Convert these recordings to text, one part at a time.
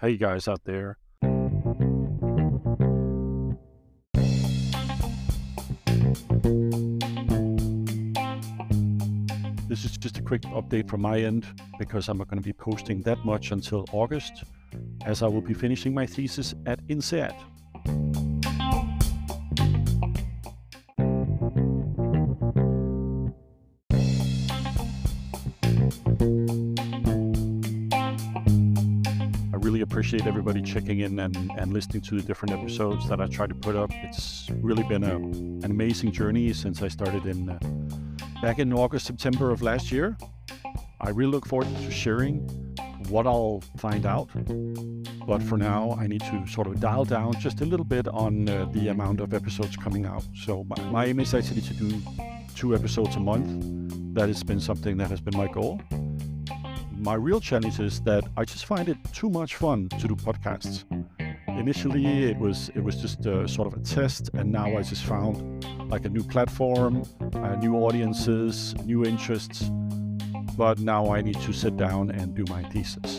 Hey guys out there. This is just a quick update from my end because I'm not going to be posting that much until August, as I will be finishing my thesis at INSEAD. Really appreciate everybody checking in and, and listening to the different episodes that I try to put up. It's really been a, an amazing journey since I started in uh, back in August, September of last year. I really look forward to sharing what I'll find out. But for now, I need to sort of dial down just a little bit on uh, the amount of episodes coming out. So my, my aim is actually to do two episodes a month. That has been something that has been my goal. My real challenge is that I just find it too much fun to do podcasts. Initially, it was it was just a, sort of a test, and now I just found like a new platform, uh, new audiences, new interests. But now I need to sit down and do my thesis.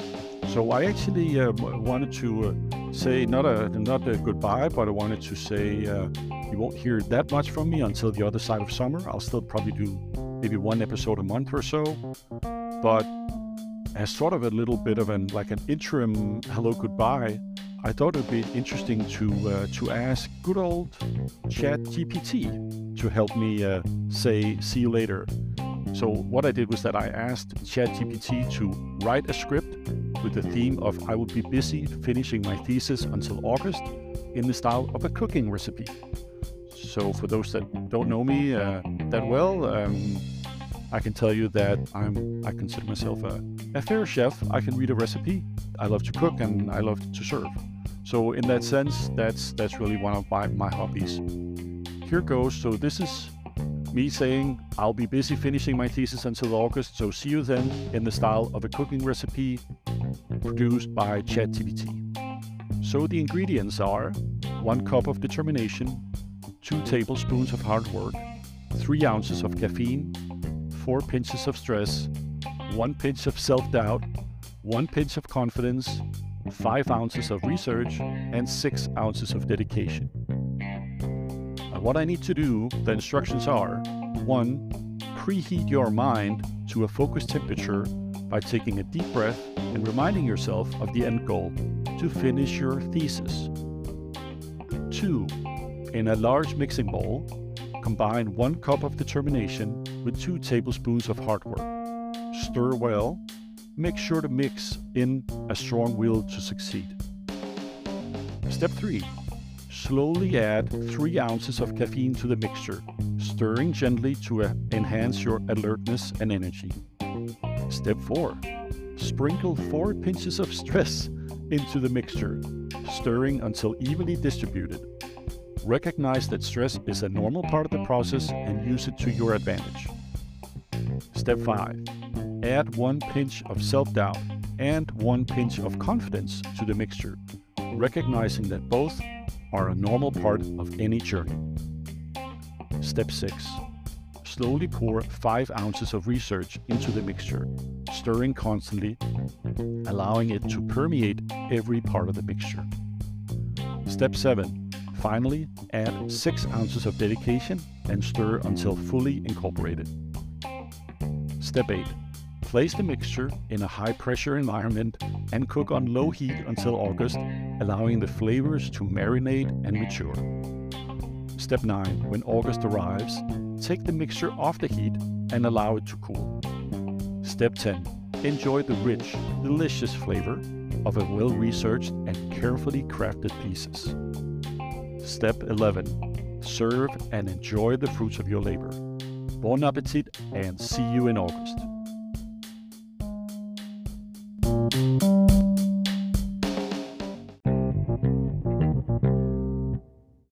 So I actually uh, wanted to uh, say not a not a goodbye, but I wanted to say uh, you won't hear that much from me until the other side of summer. I'll still probably do maybe one episode a month or so, but as sort of a little bit of an like an interim hello goodbye, I thought it would be interesting to uh, to ask good old Chat GPT to help me uh, say see you later. So what I did was that I asked Chat GPT to write a script with the theme of I will be busy finishing my thesis until August in the style of a cooking recipe. So for those that don't know me uh, that well, um, I can tell you that I'm I consider myself a fair chef. I can read a recipe. I love to cook and I love to serve. So in that sense, that's that's really one of my, my hobbies. Here goes. So this is me saying I'll be busy finishing my thesis until August. So see you then in the style of a cooking recipe produced by ChatGPT. So the ingredients are one cup of determination, two tablespoons of hard work, three ounces of caffeine, four pinches of stress, one pinch of self doubt, one pinch of confidence, five ounces of research, and six ounces of dedication. And what I need to do, the instructions are 1. Preheat your mind to a focused temperature by taking a deep breath and reminding yourself of the end goal to finish your thesis. 2. In a large mixing bowl, combine 1 cup of determination with 2 tablespoons of hard work. Stir well. Make sure to mix in a strong will to succeed. Step 3. Slowly add 3 ounces of caffeine to the mixture, stirring gently to uh, enhance your alertness and energy. Step 4. Sprinkle 4 pinches of stress into the mixture, stirring until evenly distributed. Recognize that stress is a normal part of the process and use it to your advantage. Step 5. Add 1 pinch of self doubt and 1 pinch of confidence to the mixture, recognizing that both are a normal part of any journey. Step 6. Slowly pour 5 ounces of research into the mixture, stirring constantly, allowing it to permeate every part of the mixture. Step 7. Finally, add 6 ounces of dedication and stir until fully incorporated. Step 8. Place the mixture in a high pressure environment and cook on low heat until August, allowing the flavors to marinate and mature. Step 9. When August arrives, take the mixture off the heat and allow it to cool. Step 10. Enjoy the rich, delicious flavor of a well researched and carefully crafted thesis. Step 11. Serve and enjoy the fruits of your labor. Bon appetit and see you in August.